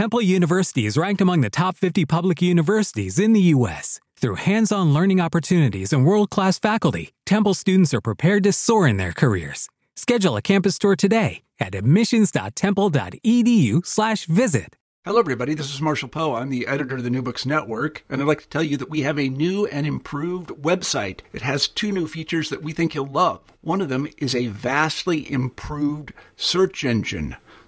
Temple University is ranked among the top 50 public universities in the U.S. Through hands on learning opportunities and world class faculty, Temple students are prepared to soar in their careers. Schedule a campus tour today at admissions.temple.edu/slash visit. Hello, everybody. This is Marshall Poe. I'm the editor of the New Books Network, and I'd like to tell you that we have a new and improved website. It has two new features that we think you'll love. One of them is a vastly improved search engine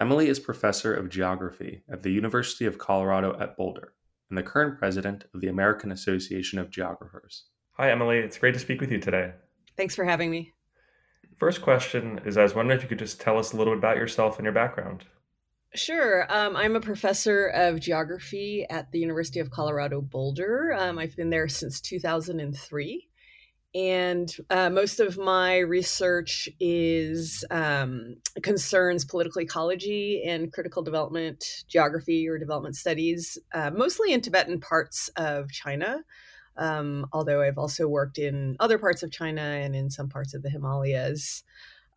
Emily is professor of geography at the University of Colorado at Boulder and the current president of the American Association of Geographers. Hi, Emily. It's great to speak with you today. Thanks for having me. First question is I was wondering if you could just tell us a little bit about yourself and your background. Sure. Um, I'm a professor of geography at the University of Colorado Boulder. Um, I've been there since 2003 and uh, most of my research is um, concerns political ecology and critical development geography or development studies, uh, mostly in Tibetan parts of China. Um, although I've also worked in other parts of China and in some parts of the Himalayas.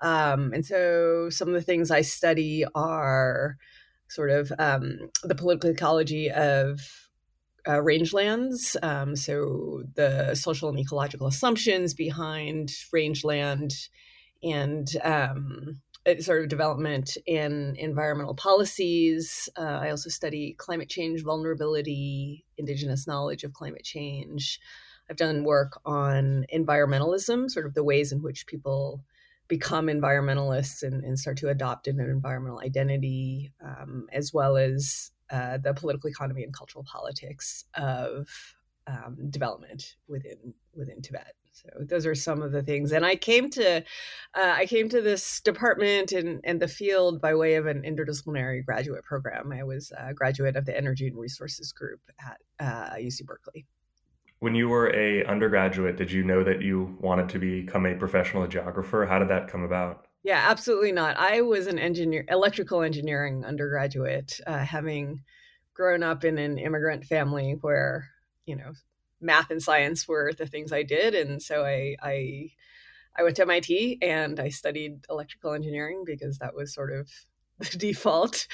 Um, and so some of the things I study are sort of um, the political ecology of uh, rangelands. Um, so the social and ecological assumptions behind rangeland and um, sort of development in environmental policies. Uh, I also study climate change vulnerability, indigenous knowledge of climate change. I've done work on environmentalism, sort of the ways in which people become environmentalists and, and start to adopt an environmental identity, um, as well as uh, the political economy and cultural politics of um, development within within Tibet. So those are some of the things. And I came to uh, I came to this department and and the field by way of an interdisciplinary graduate program. I was a graduate of the Energy and Resources Group at uh, UC Berkeley. When you were a undergraduate, did you know that you wanted to become a professional geographer? How did that come about? Yeah, absolutely not. I was an engineer, electrical engineering undergraduate, uh, having grown up in an immigrant family where you know math and science were the things I did, and so I I I went to MIT and I studied electrical engineering because that was sort of the default.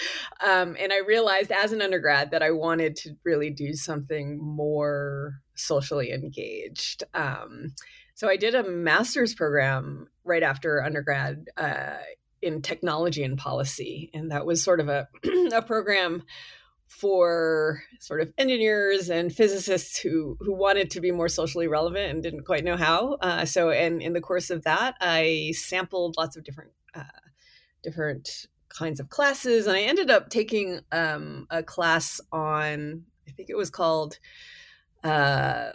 Um, and I realized as an undergrad that I wanted to really do something more socially engaged. Um, so I did a master's program right after undergrad uh, in technology and policy, and that was sort of a a program for sort of engineers and physicists who who wanted to be more socially relevant and didn't quite know how. Uh, so, and in the course of that, I sampled lots of different uh, different kinds of classes, and I ended up taking um, a class on I think it was called. Uh,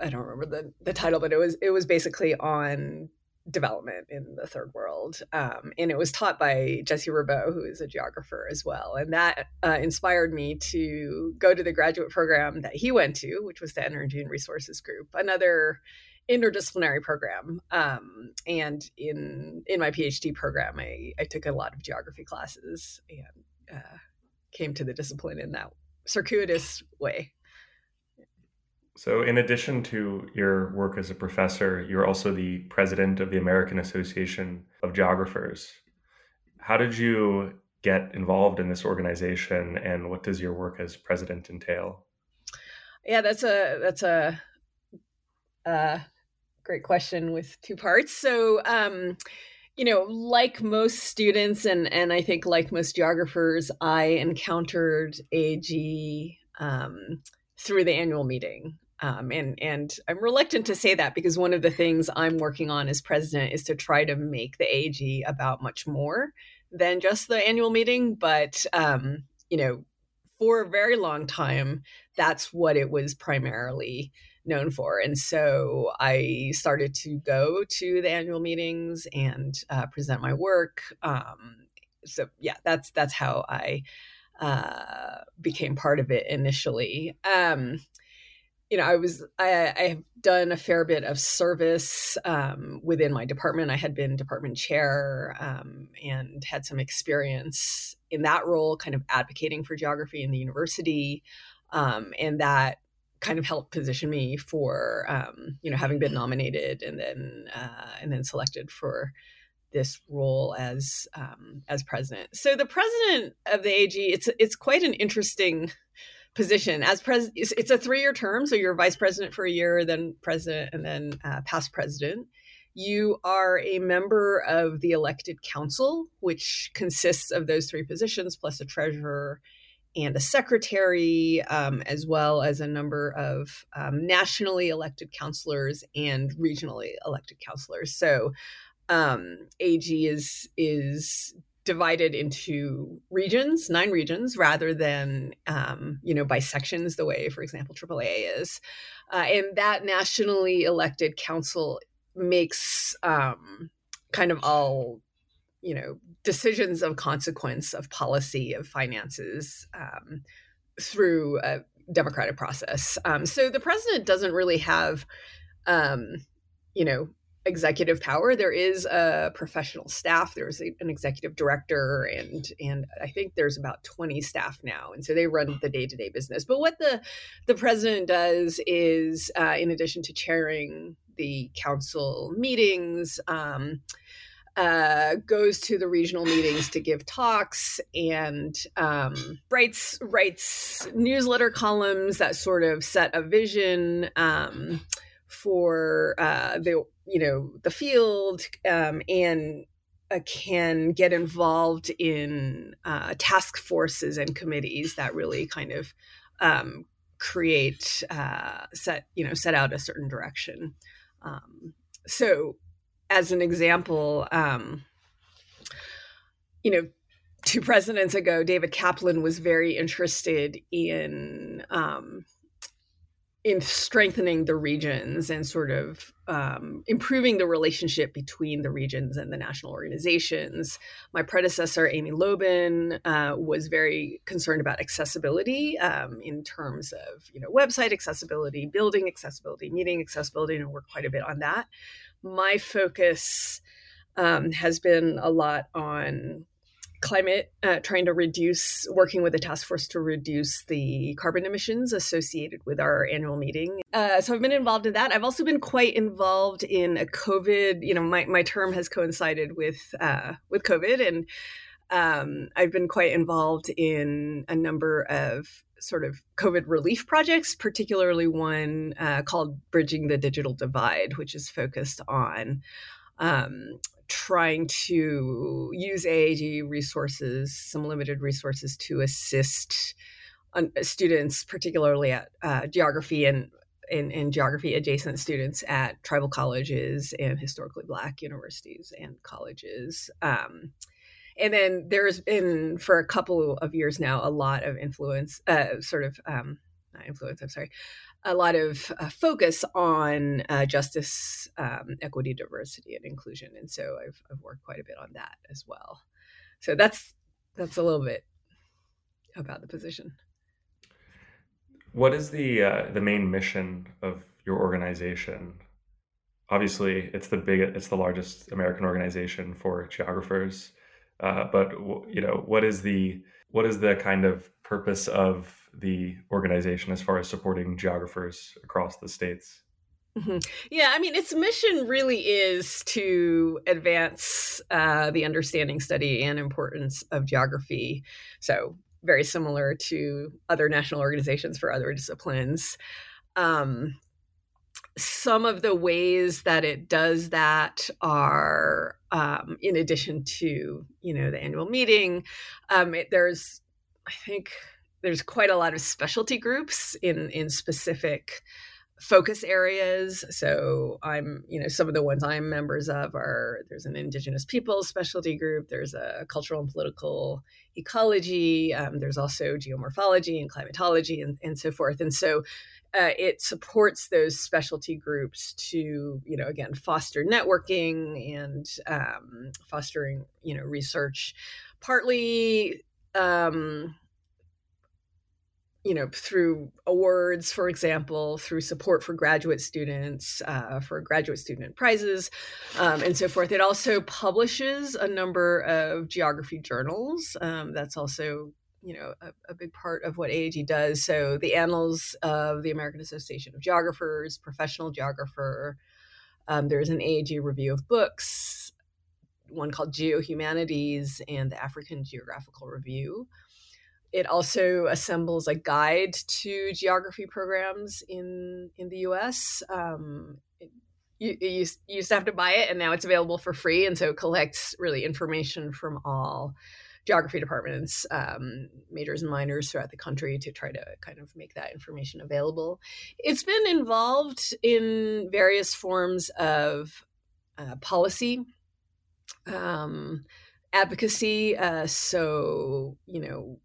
I don't remember the the title, but it was it was basically on development in the third world, um, and it was taught by Jesse Ribot, who is a geographer as well, and that uh, inspired me to go to the graduate program that he went to, which was the Energy and Resources Group, another interdisciplinary program. Um, and in in my PhD program, I, I took a lot of geography classes and uh, came to the discipline in that circuitous way. So, in addition to your work as a professor, you're also the president of the American Association of Geographers. How did you get involved in this organization, and what does your work as president entail? Yeah, that's a that's a, a great question with two parts. So, um, you know, like most students, and and I think like most geographers, I encountered AG um, through the annual meeting. Um, and and I'm reluctant to say that because one of the things I'm working on as president is to try to make the AG about much more than just the annual meeting. But um, you know, for a very long time, that's what it was primarily known for. And so I started to go to the annual meetings and uh, present my work. Um, so yeah, that's that's how I uh, became part of it initially. Um, you know, I was I, I have done a fair bit of service um, within my department. I had been department chair um, and had some experience in that role, kind of advocating for geography in the university, um, and that kind of helped position me for um, you know having been nominated and then uh, and then selected for this role as um, as president. So the president of the AG, it's it's quite an interesting position as president. It's a three year term, so you're vice president for a year, then president, and then uh, past president. You are a member of the elected council, which consists of those three positions plus a treasurer and a secretary, um, as well as a number of um, nationally elected councilors and regionally elected councilors. So um, AG is is divided into regions, nine regions, rather than um, you know by sections, the way, for example, AAA is. Uh, and that nationally elected council makes um, kind of all you know decisions of consequence of policy of finances um, through a democratic process. Um, so the president doesn't really have um, you know executive power. There is a professional staff. There's a, an executive director, and and I think there's about 20 staff now, and so they run the day to day business. But what the the president does is, uh, in addition to chairing the council meetings. Um, uh, goes to the regional meetings to give talks and um, writes writes newsletter columns that sort of set a vision um, for uh, the you know the field um, and uh, can get involved in uh, task forces and committees that really kind of um, create uh, set you know set out a certain direction. Um, so, as an example, um, you know, two presidents ago, David Kaplan was very interested in um, in strengthening the regions and sort of um, improving the relationship between the regions and the national organizations. My predecessor, Amy Lobben, uh, was very concerned about accessibility um, in terms of you know website accessibility, building accessibility, meeting accessibility, and worked quite a bit on that. My focus um, has been a lot on climate, uh, trying to reduce, working with the task force to reduce the carbon emissions associated with our annual meeting. Uh, so I've been involved in that. I've also been quite involved in a COVID. You know, my my term has coincided with uh, with COVID, and um, I've been quite involved in a number of sort of COVID relief projects, particularly one uh, called Bridging the Digital Divide, which is focused on um, trying to use AAG resources, some limited resources to assist students, particularly at uh, geography and in, geography adjacent students at tribal colleges and historically black universities and colleges. Um, and then there's been for a couple of years now a lot of influence, uh, sort of um, influence. I'm sorry, a lot of uh, focus on uh, justice, um, equity, diversity, and inclusion, and so I've, I've worked quite a bit on that as well. So that's that's a little bit about the position. What is the uh, the main mission of your organization? Obviously, it's the big, it's the largest American organization for geographers. Uh, but you know, what is the what is the kind of purpose of the organization as far as supporting geographers across the states? Mm-hmm. Yeah, I mean, its mission really is to advance uh, the understanding, study, and importance of geography. So, very similar to other national organizations for other disciplines. Um, some of the ways that it does that are, um, in addition to you know the annual meeting, um, it, there's I think there's quite a lot of specialty groups in in specific focus areas. So I'm, you know, some of the ones I'm members of are there's an Indigenous peoples specialty group, there's a cultural and political ecology, um, there's also geomorphology and climatology and, and so forth. And so uh, it supports those specialty groups to, you know, again, foster networking and um, fostering, you know, research, partly um, you know, through awards, for example, through support for graduate students, uh, for graduate student prizes, um, and so forth. It also publishes a number of geography journals. Um, that's also you know a, a, big part of what AAG does. So the Annals of the American Association of Geographers, Professional Geographer. Um, there's an AAG review of books, one called Geohumanities, and the African Geographical Review. It also assembles a guide to geography programs in in the U.S. Um, you, you, used, you used to have to buy it, and now it's available for free. And so it collects really information from all geography departments, um, majors and minors throughout the country to try to kind of make that information available. It's been involved in various forms of uh, policy. Um, advocacy. Uh, so, you know,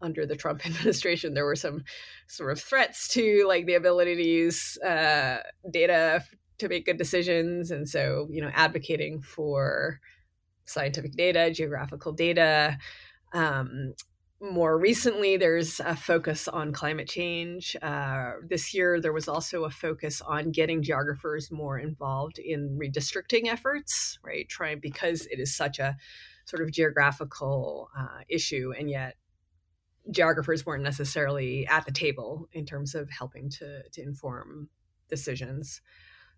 under the Trump administration, there were some sort of threats to like the ability to use uh, data to make good decisions, and so you know, advocating for scientific data, geographical data. Um, more recently, there's a focus on climate change. Uh, this year, there was also a focus on getting geographers more involved in redistricting efforts, right? Trying because it is such a sort of geographical uh, issue, and yet geographers weren't necessarily at the table in terms of helping to to inform decisions.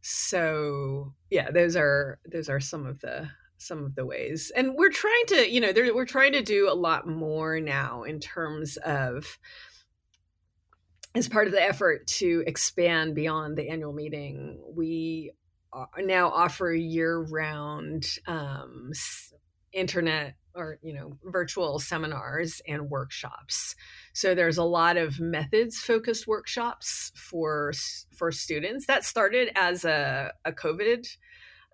So yeah, those are those are some of the some of the ways, and we're trying to you know we're trying to do a lot more now in terms of as part of the effort to expand beyond the annual meeting. We now offer year round um, internet or you know virtual seminars and workshops. So there's a lot of methods focused workshops for for students. That started as a, a covid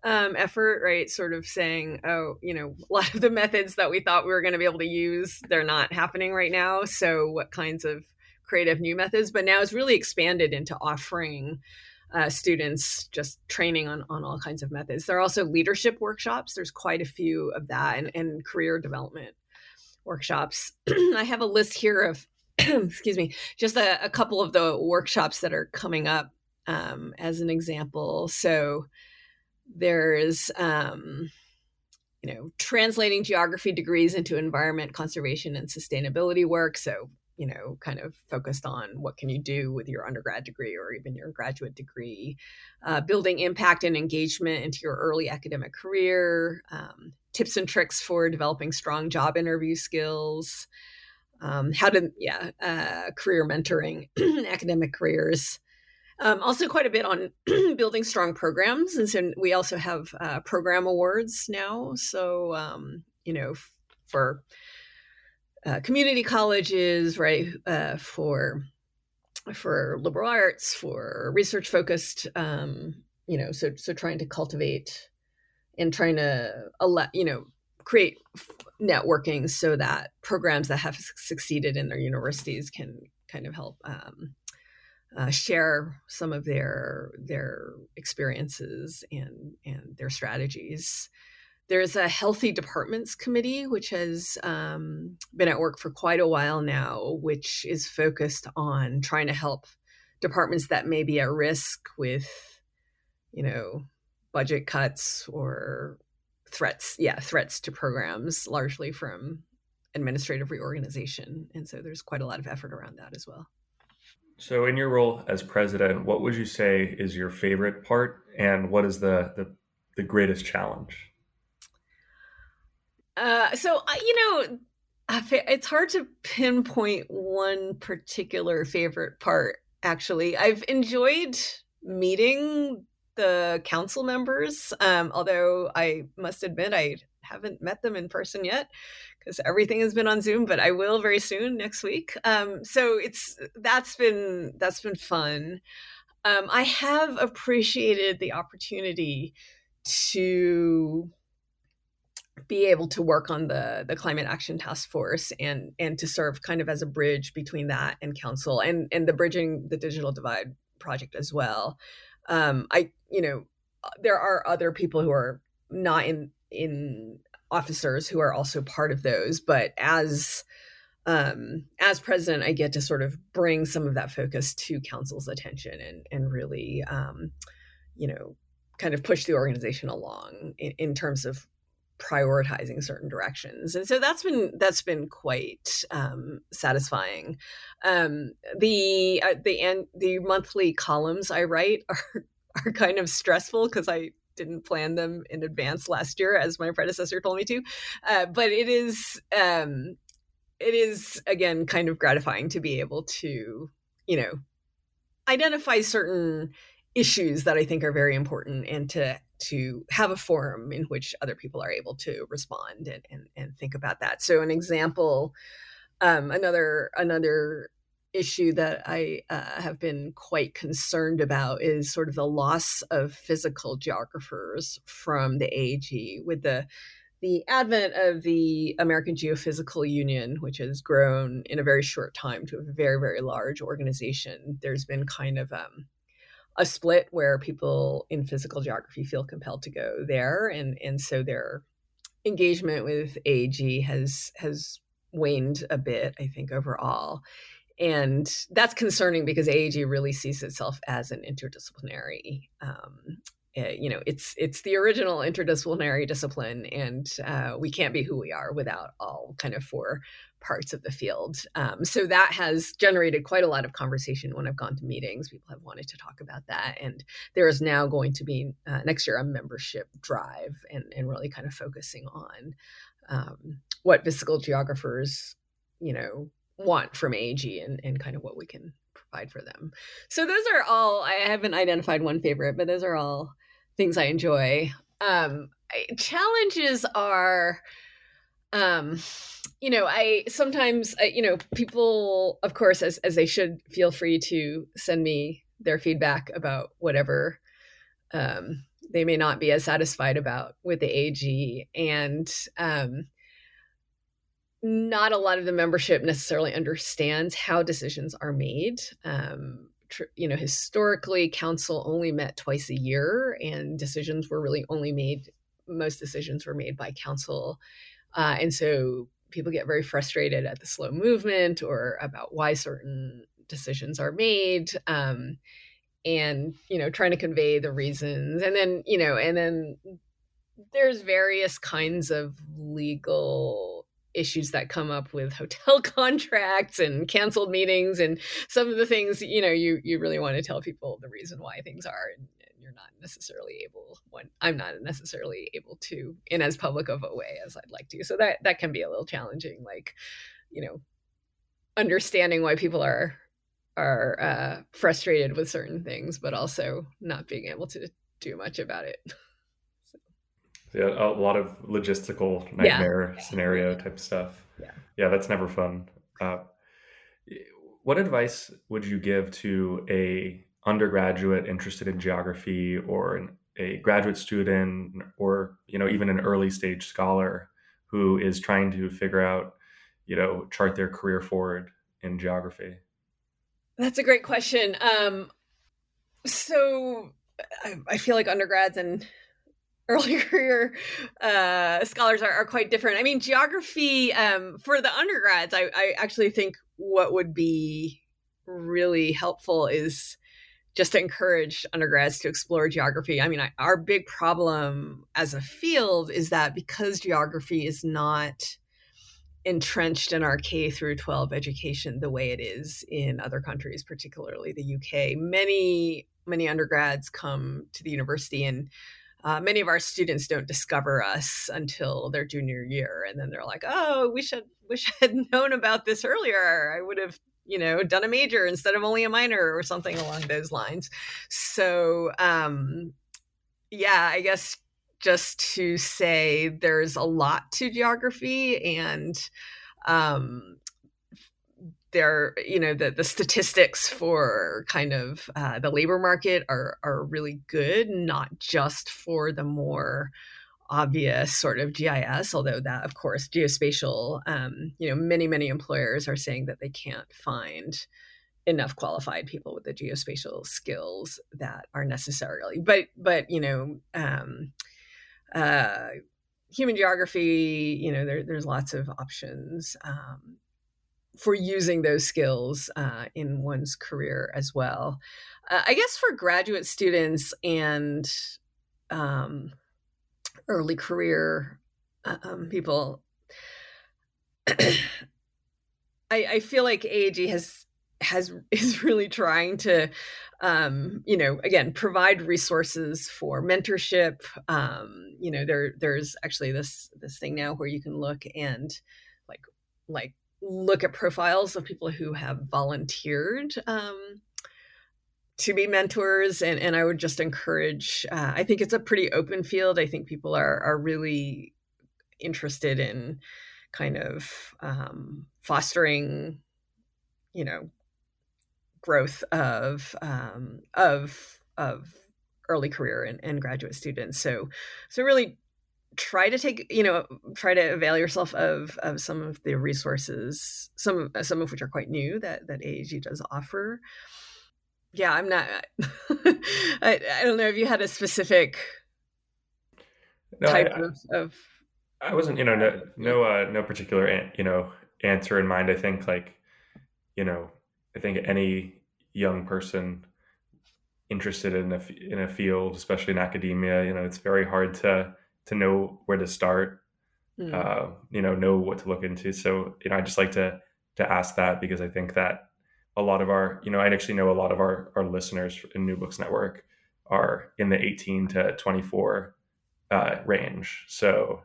um, effort right? Sort of saying oh you know a lot of the methods that we thought we were going to be able to use they're not happening right now. So what kinds of creative new methods? But now it's really expanded into offering uh, students just training on, on all kinds of methods. There are also leadership workshops. There's quite a few of that and, and career development workshops. I have a list here of, excuse me, just a, a, couple of the workshops that are coming up um, as an example. So there's, um, you know, translating geography degrees into environment conservation and sustainability work. So you know kind of focused on what can you do with your undergrad degree or even your graduate degree uh, building impact and engagement into your early academic career um, tips and tricks for developing strong job interview skills um, how to yeah uh, career mentoring academic careers um, also quite a bit on building strong programs and so we also have uh, program awards now. So um, you know f- for uh, community colleges, right, uh, for for liberal arts, for research focused, um, you know, so so trying to cultivate and trying to you know create networking so that programs that have succeeded in their universities can kind of help um, uh, share some of their their experiences and and their strategies there's a healthy departments committee, which has um, been at work for quite a while now, which is focused on trying to help departments that may be at risk with, you know, budget cuts or threats. Yeah, threats to programs, largely from administrative reorganization. And so there's quite a lot of effort around that as well. So, in your role as president, what would you say is your favorite part, and what is the the, the greatest challenge? Uh, so you know, it's hard to pinpoint one particular favorite part. Actually, I've enjoyed meeting the council members. Um, although I must admit, I haven't met them in person yet because everything has been on Zoom, but I will very soon next week. Um, so it's that's been that's been fun. Um, I have appreciated the opportunity to be able to work on the the climate action task force and and to serve kind of as a bridge between that and council and and the bridging the digital divide project as well. Um i you know there are other people who are not in in officers who are also part of those but as um as president i get to sort of bring some of that focus to council's attention and and really um you know kind of push the organization along in, in terms of prioritizing certain directions and so that's been that's been quite um, satisfying. Um, the uh, the and the monthly columns i write are are kind of stressful because i didn't plan them in advance last year as my predecessor told me to uh, but it is um, it is again kind of gratifying to be able to you know identify certain issues that i think are very important and to to have a forum in which other people are able to respond and, and, and think about that. So an example, um, another another issue that I uh, have been quite concerned about is sort of the loss of physical geographers from the AG with the the advent of the American Geophysical Union, which has grown in a very short time to a very, very large organization, there's been kind of um, a split where people in physical geography feel compelled to go there, and and so their engagement with AAG has has waned a bit, I think, overall. And that's concerning because AAG really sees itself as an interdisciplinary um, uh, you know it's it's the original interdisciplinary discipline and uh, we can't be who we are without all kind of four parts of the field um, so that has generated quite a lot of conversation when i've gone to meetings people have wanted to talk about that and there is now going to be uh, next year a membership drive and, and really kind of focusing on um, what physical geographers you know want from AG and, and kind of what we can provide for them. So those are all I haven't identified one favorite, but those are all things I enjoy. Um, challenges are, um, you know, I sometimes, I, you know, people, of course, as as they should, feel free to send me their feedback about whatever um, they may not be as satisfied about with the AG, and um, not a lot of the membership necessarily understands how decisions are made. Um, you know, historically, council only met twice a year, and decisions were really only made. Most decisions were made by council, uh, and so people get very frustrated at the slow movement or about why certain decisions are made. Um, and you know trying to convey the reasons and then you know and then there's various kinds of legal issues that come up with hotel contracts and canceled meetings and some of the things you know you you really want to tell people the reason why things are and, not necessarily able when i'm not necessarily able to in as public of a way as i'd like to so that that can be a little challenging like you know understanding why people are are uh, frustrated with certain things but also not being able to do much about it yeah, a lot of logistical nightmare yeah. scenario type stuff. Yeah, yeah, that's never fun. Uh, what advice would you give to a undergraduate interested in geography, or an, a graduate student, or you know even an early stage scholar who is trying to figure out, you know, chart their career forward in geography? That's a great question. Um, so I, I feel like undergrads and early career uh, scholars are, are, quite different. I mean, geography um, for the undergrads, I, I, actually think what would be really helpful is just to encourage undergrads to explore geography. I mean, I, our big problem as a field is that because geography is not entrenched in our K through 12 education the way it is in other countries, particularly the UK, many many undergrads come to the university and uh, many of our students don't discover us until their junior year and then they're like oh we should wish i had known about this earlier i would have you know done a major instead of only a minor or something along those lines. So um yeah i guess just to say there's a lot to geography and um, there you know the, the statistics for kind of uh, the labor market are are really good not just for the more obvious sort of GIS, although that, of course, geospatial, um, you know, many, many employers are saying that they can't find enough qualified people with the geospatial skills that are necessarily. But, but you know, um, uh, human geography, you know, there, there's lots of options um, for using those skills uh, in one's career as well. Uh, I guess for graduate students and um, early career um, people. I, I feel like AAG has has is really trying to um, you know again provide resources for mentorship um, you know there there's actually this this thing now where you can look and like like look at profiles of people who have volunteered um, to be mentors and, and i would just encourage uh, i think it's a pretty open field. I think people are are really interested in kind of um, fostering you know growth of um, of of early career and, and graduate students. So so really try to take you know try to avail yourself of of some of the resources some some of which are quite new that that AAG does offer yeah, I'm not. I, I don't know if you had a specific no, type I, of, of. I wasn't, you know, no, no, uh, no particular, you know, answer in mind. I think, like, you know, I think any young person interested in a in a field, especially in academia, you know, it's very hard to to know where to start. Mm. Uh, you know, know what to look into. So, you know, I just like to to ask that because I think that a lot of our, you know, I actually know a lot of our, our listeners in New Books Network are in the 18 to 24 uh, range. So,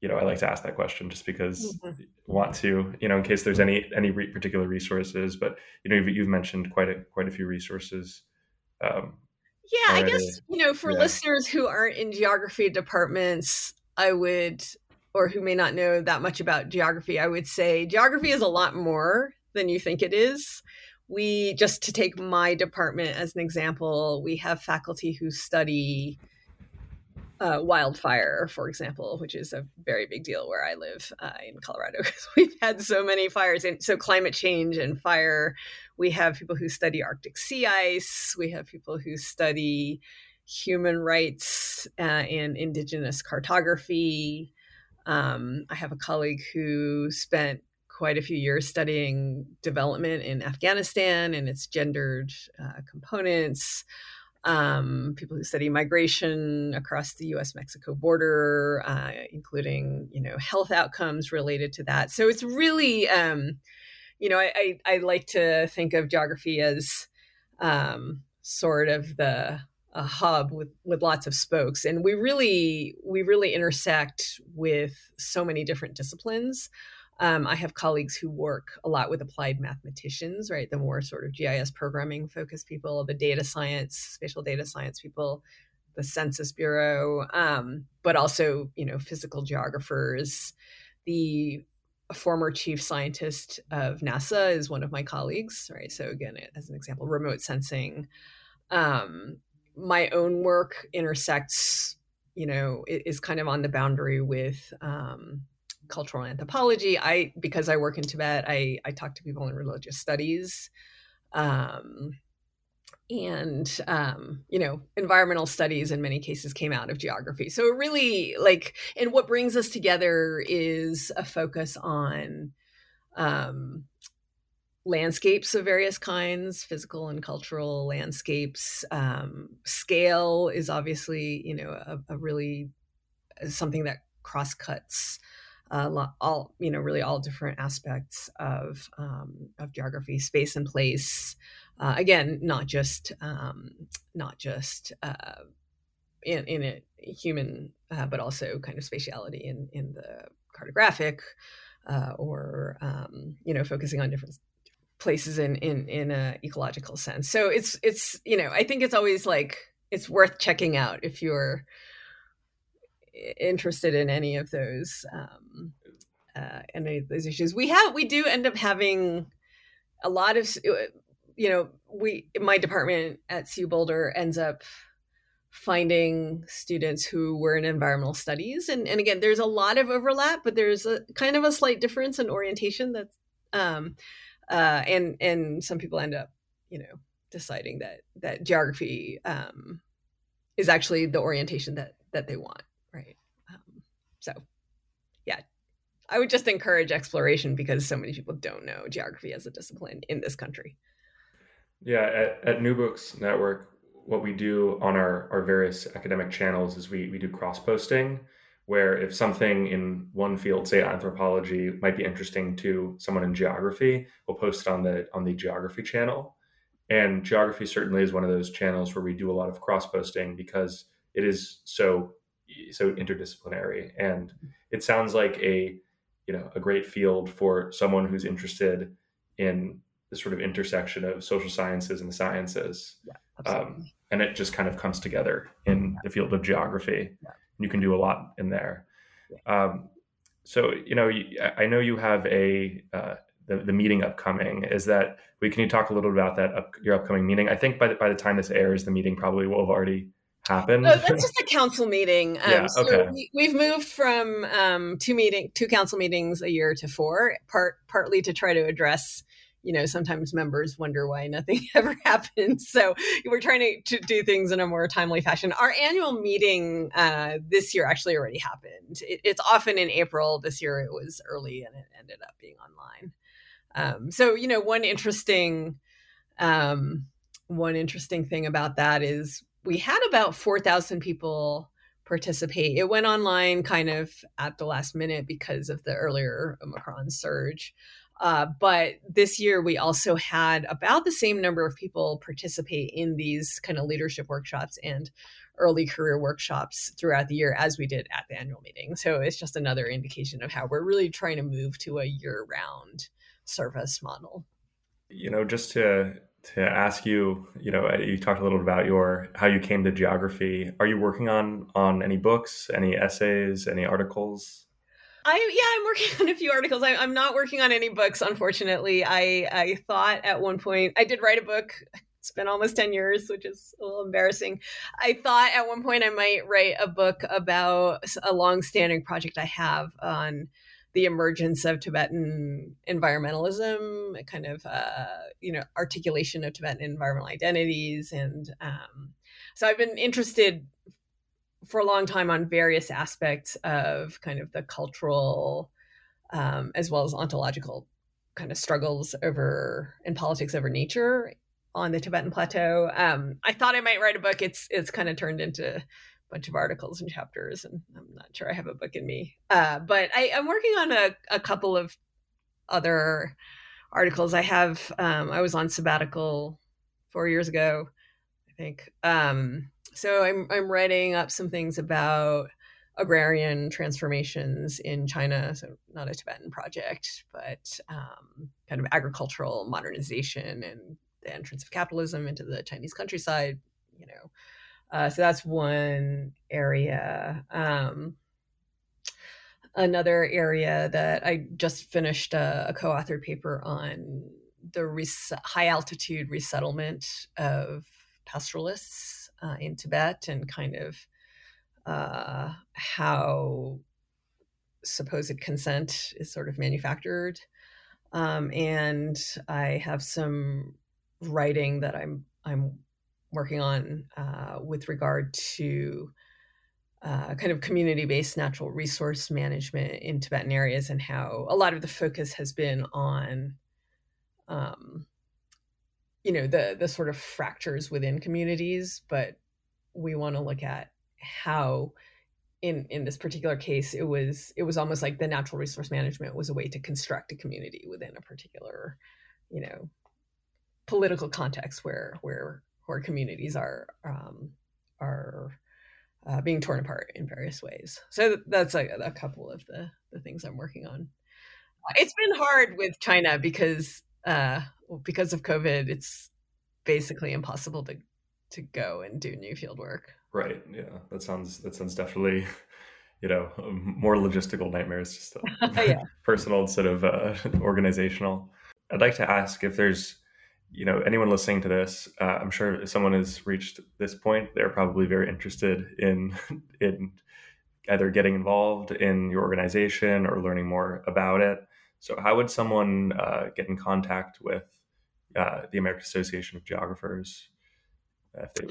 you know, I like to ask that question just because mm-hmm. want to, you know, in case there's any any re- particular resources. But you know, you've, you've, mentioned quite a quite a few resources. Um, yeah, already. I guess you know, for yeah. listeners who aren't in geography departments, I would, or who may not know that much about geography, I would say geography is a lot more than you think it is. We, just to take my department as an example, we have faculty who study uh, wildfire, for example, which is a very big deal where I live uh, in Colorado because we've had so many fires. And so, climate change and fire. We have people who study Arctic sea ice. We have people who study human rights uh, and indigenous cartography. Um, I have a colleague who spent quite a few years studying development in Afghanistan and its gendered uh, components. Um, people who study migration across the U.S.-Mexico border, uh, including you know health outcomes related to that. So it's really, um, you know, I, I, I, like to think of geography as um, sort of the a hub with with lots of spokes and we really we really intersect with so many different disciplines um, I have colleagues who work a lot with applied mathematicians, right? The more sort of GIS programming focused people, the data science, spatial data science people, the Census Bureau, um, but also, you know, physical geographers. The former chief scientist of NASA is one of my colleagues, right? So, again, as an example, remote sensing. Um, my own work intersects, you know, is kind of on the boundary with um, cultural anthropology. I because I work in Tibet, I I talk to people in religious studies. Um, and um, you know environmental studies in many cases came out of geography so it really like and what brings us together is a focus on um, landscapes of various kinds physical and cultural landscapes um, scale is obviously you know a, a really something that cross cuts uh, all you know really all different aspects of um, of geography space and place uh, again not just um, not just uh, in, in a human uh, but also kind of spatiality in in the cartographic uh, or um, you know focusing on different places in in in a ecological sense. So it's it's you know i think it's always like it's worth checking out if you're interested in any of those um, uh, any of those issues. We have we do end up having a lot of uh, you know we my department at CU Boulder ends up finding students who were in environmental studies and and again there's a lot of overlap but there's a kind of a slight difference in orientation that's um uh and and some people end up you know deciding that that geography um is actually the orientation that that they want right um, so yeah I would just encourage exploration because so many people don't know geography as a discipline in this country. Yeah, at, at New Books Network, what we do on our, our various academic channels is we, we do cross posting, where if something in one field, say anthropology, might be interesting to someone in geography, we'll post it on the on the geography channel. And geography certainly is one of those channels where we do a lot of cross posting because it is so so interdisciplinary. And it sounds like a you know a great field for someone who's interested in the sort of intersection of social sciences and the sciences. Yeah, um, and it just kind of comes together in the field of geography. Yeah. you can do a lot in there. Yeah. um, so you know i know you have a uh, the, the meeting upcoming. Is that we can you talk a little bit about that up, your upcoming meeting? I think by the, by the time this airs the meeting probably will have already happen? Oh, that's just a council meeting. Um, yeah, okay. So we, have moved from um, two meeting, two council meetings a year to four, part partly to try to address. You know, sometimes members wonder why nothing ever happens. So we're trying to, to do things in a more timely fashion. Our annual meeting uh, this year actually already happened. It, it's often in April. This year it was early and it ended up being online. Um, so you know, one interesting um, one interesting thing about that is we had about 4,000 people participate. It went online kind of at the last minute because of the earlier Omicron surge. Uh, but this year, we also had about the same number of people participate in these kind of leadership workshops and early career workshops throughout the year as we did at the annual meeting. So it's just another indication of how we're really trying to move to a year round service model. You know, just to to ask you, you know, you talked a little bit about your how you came to geography. Are you working on on any books, any essays, any articles? I yeah, I'm working on a few articles. I, am not working on any books, unfortunately. I I thought at one point I did write a book. It's been almost ten years, which is a little embarrassing. I thought at one point I might write a book about a long-standing project I have on the emergence of Tibetan environmentalism, a kind of uh, you know articulation of Tibetan environmental identities, and um, so I've been interested for a long time on various aspects of kind of the cultural um, as well as ontological kind of struggles over and politics over nature on the Tibetan plateau. Um, I thought I might write a book. It's it's kind of turned into bunch of articles and chapters, and I'm not sure I have a book in me. Uh, but I, am working on a, a couple of other articles. I have um, I was on sabbatical four years ago, I think. Um, so I'm I'm writing up some things about agrarian transformations in China. So not a Tibetan project, but um, kind of agricultural modernization and the entrance of capitalism into the Chinese countryside. You know, uh, so that's one area. Um, another area that I just finished a, a co-authored paper on the res- high altitude resettlement of pastoralists uh, in Tibet and kind of uh, how supposed consent is sort of manufactured. Um, and I have some writing that I'm I'm working on uh, with regard to uh, kind of community based natural resource management in Tibetan areas and how a lot of the focus has been on. Um, you know the the sort of fractures within communities but we want to look at how in in this particular case it was it was almost like the natural resource management was a way to construct a community within a particular you know political context where where where communities are um, are uh, being torn apart in various ways. So that's a, a couple of the the things I'm working on. It's been hard with China because uh, because of COVID. It's basically impossible to to go and do new field work. Right. Yeah. That sounds that sounds definitely you know more logistical nightmares, just yeah. personal instead of uh, organizational. I'd like to ask if there's you know anyone listening to this. Uh, I'm sure if someone has reached this point, they're probably very interested in in either getting involved in your organization or learning more about it. So, how would someone uh, get in contact with uh, the American Association of Geographers? If they,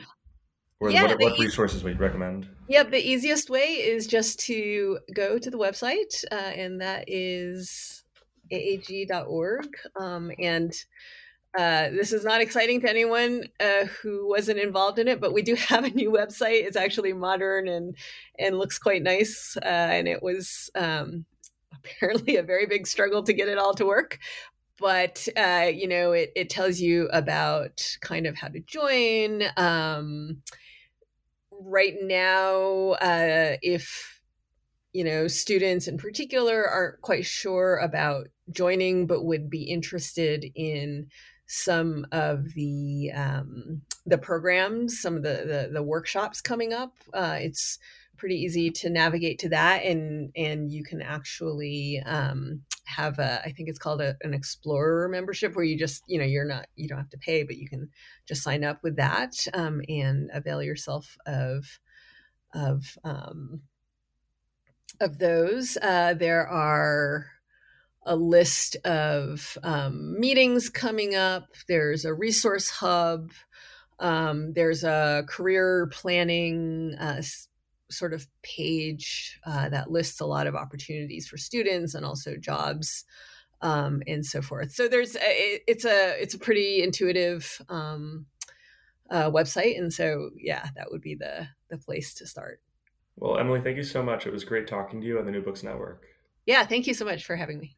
or yeah, what, what resources would you recommend? Yep, the easiest way is just to go to the website, uh, and that is aag.org. Um, and uh, this is not exciting to anyone uh, who wasn't involved in it, but we do have a new website. It's actually modern and and looks quite nice. Uh, and it was um, apparently a very big struggle to get it all to work. But uh, you know, it, it tells you about kind of how to join. Um, right now, uh, if you know students in particular aren't quite sure about joining, but would be interested in some of the um, the programs, some of the, the, the workshops coming up. Uh, it's pretty easy to navigate to that, and and you can actually um, have a I think it's called a, an Explorer membership where you just you know you're not you don't have to pay, but you can just sign up with that um, and avail yourself of of um, of those. Uh, there are a list of um, meetings coming up. There's a resource hub. Um, there's a career planning uh, sort of page uh, that lists a lot of opportunities for students and also jobs um, and so forth. So there's a, it's a it's a pretty intuitive um, uh, website, and so yeah, that would be the the place to start. Well, Emily, thank you so much. It was great talking to you on the New Books Network. Yeah, thank you so much for having me.